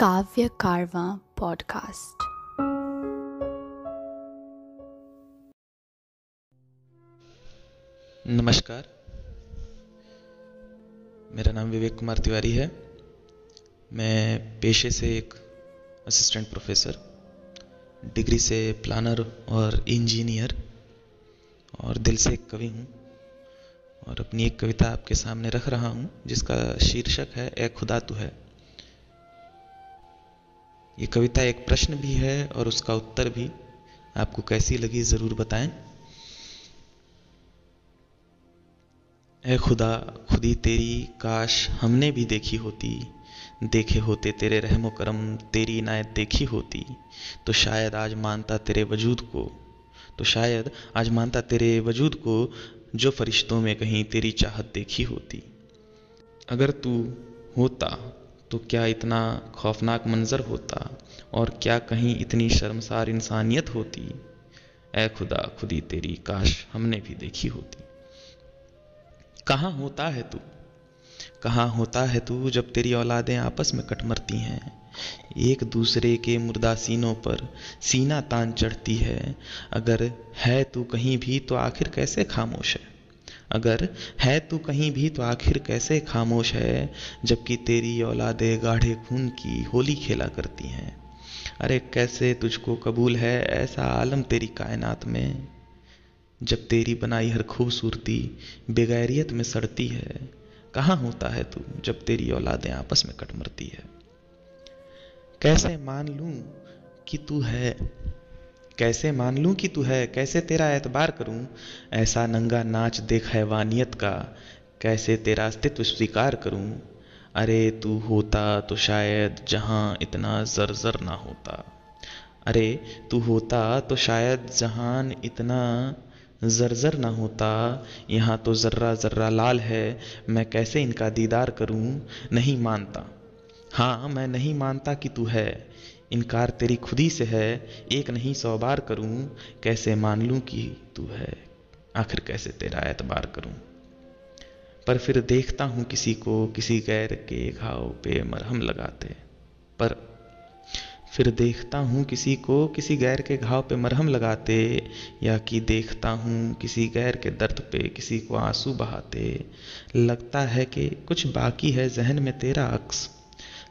काव्य कारवा पॉडकास्ट नमस्कार। मेरा नाम विवेक कुमार तिवारी है। मैं पेशे से एक असिस्टेंट प्रोफेसर डिग्री से प्लानर और इंजीनियर और दिल से एक कवि हूँ और अपनी एक कविता आपके सामने रख रहा हूँ, जिसका शीर्षक है, ए खुदा तू है। ये कविता एक प्रश्न भी है और उसका उत्तर भी आपको कैसी लगी ज़रूर बताएँ। ए खुदा, खुदी तेरी काश हमने भी देखी होती, देखे होते तेरे रहमो करम, तेरी इनायत देखी होती तो शायद आज मानता तेरे वजूद को तो शायद आज मानता तेरे वजूद को, जो फरिश्तों में कहीं तेरी चाहत देखी होती। अगर तू होता तो क्या इतना खौफनाक मंज़र होता और क्या कहीं इतनी शर्मसार इंसानियत होती? ए खुदा, खुदी तेरी काश हमने भी देखी होती। कहाँ होता है तू? कहाँ होता है तू जब तेरी औलादें आपस में कटमरती हैं? एक दूसरे के मुर्दा सीनों पर सीना तान चढ़ती है। अगर है तू कहीं भी तो आखिर कैसे खामोश है? अगर है तू कहीं भी तो आखिर कैसे खामोश है? जबकि तेरी औलादे गाढ़े खून की होली खेला करती हैं। अरे कैसे तुझको कबूल है ऐसा आलम तेरी कायनात में? जब तेरी बनाई हर खूबसूरती बेगैरियत में सड़ती है, कहाँ होता है तू जब तेरी औलादें आपस में कट मरती है? कैसे मान लूँ कि तू है कैसे मान लूँ कि तू है? कैसे तेरा एतबार करूँ? ऐसा नंगा नाच देख हैवानियत का। कैसे तेरा अस्तित्व स्वीकार करूँ? अरे तू होता तो शायद जहाँ इतना जर्जर ना होता। अरे तू होता तो शायद जहान इतना जर्जर ना होता। यहाँ तो ज़र्रा ज़र्रा लाल है। मैं कैसे इनका दीदार करूँ? नहीं मानता। हाँ मैं नहीं मानता कि तू है। इनकार तेरी खुदी से है, एक नहीं सौ बार करूँ, कैसे मान लूँ कि तू है? आखिर कैसे तेरा एतबार करूँ? पर फिर देखता हूँ किसी को, किसी गैर के घाव पे मरहम लगाते। पर फिर देखता हूँ किसी को, किसी गैर के घाव पे मरहम लगाते, या कि देखता हूँ किसी गैर के दर्द पे किसी को आँसू बहाते। लगता है कि कुछ बाकी है जहन में तेरा अक्स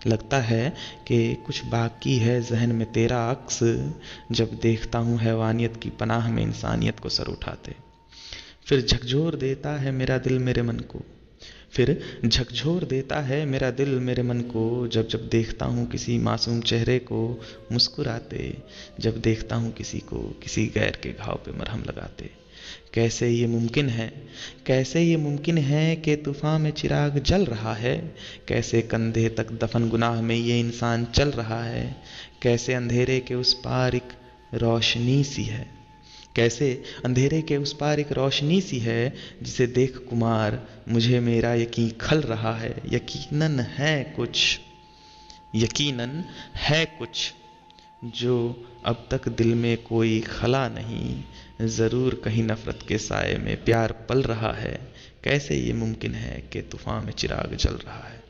लगता है कि कुछ बाकी है जहन में तेरा अक्स, जब देखता हूँ हैवानियत की पनाह में इंसानियत को सर उठाते। फिर झकझोर देता है मेरा दिल मेरे मन को। फिर झकझोर देता है मेरा दिल मेरे मन को। जब जब देखता हूँ किसी मासूम चेहरे को मुस्कुराते, जब देखता हूँ किसी को किसी गैर के घाव पे मरहम लगाते। कैसे ये मुमकिन है? कैसे ये मुमकिन है कि तूफ़ान में चिराग जल रहा है? कैसे कंधे तक दफन गुनाह में ये इंसान चल रहा है? कैसे अंधेरे के उस पार एक रोशनी सी है? कैसे अंधेरे के उस पार एक रोशनी सी है जिसे देख कुमार, मुझे मेरा यकीन खल रहा है। यकीनन है कुछ, यकीनन है कुछ, जो अब तक दिल में कोई खला नहीं, ज़रूर कहीं नफ़रत के साय में प्यार पल रहा है। कैसे ये मुमकिन है कि तूफ़ान में चिराग जल रहा है?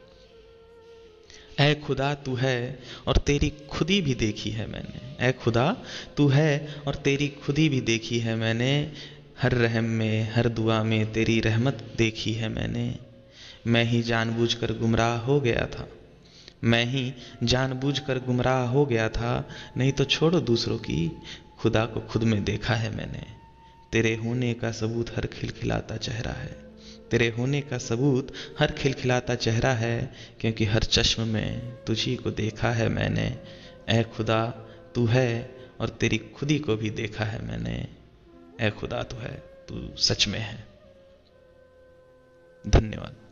ऐ खुदा, तू है और तेरी खुदी भी देखी है मैंने। ऐ खुदा, तू है और तेरी खुदी भी देखी है मैंने। हर रहम में, हर दुआ में तेरी रहमत देखी है मैंने। मैं ही जानबूझकर गुमराह हो गया था। मैं ही जानबूझकर गुमराह हो गया था। नहीं तो छोड़ो दूसरों की। खुदा को खुद में देखा है मैंने। तेरे होने का सबूत हर खिलखिलाता चेहरा है। तेरे होने का सबूत हर खिलखिलाता चेहरा है, क्योंकि हर चश्म में तुझी को देखा है मैंने। ए खुदा, तू है और तेरी खुदी को भी देखा है मैंने। ए खुदा, तू है, तू सच में है। धन्यवाद।